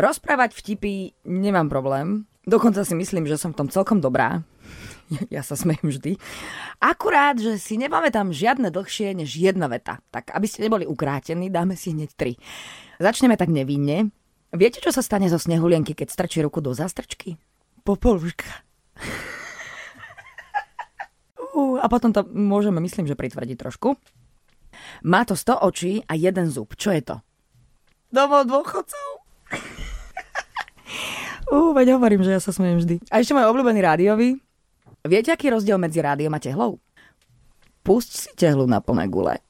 Rozprávať vtipy nemám problém. Dokonca si myslím, že som v tom celkom dobrá. Ja sa smejem vždy. Akurát, že si nepamätám žiadne dlhšie než jedna veta. Tak aby ste neboli ukrátení, dáme si hneď tri. Začneme tak nevinne. Viete, čo sa stane zo snehulienky, keď strčí ruku do zástrčky? Popoluška. Uh, a potom to môžeme, myslím, že pritvrdiť trošku. Má to 100 očí a jeden zub. Čo je to? Domov dôchodcov. Uh, veď hovorím, že ja sa smejem vždy. A ešte môj obľúbený rádiový. Viete, aký je rozdiel medzi rádiom a tehlou? Pusť si tehlu na plné gule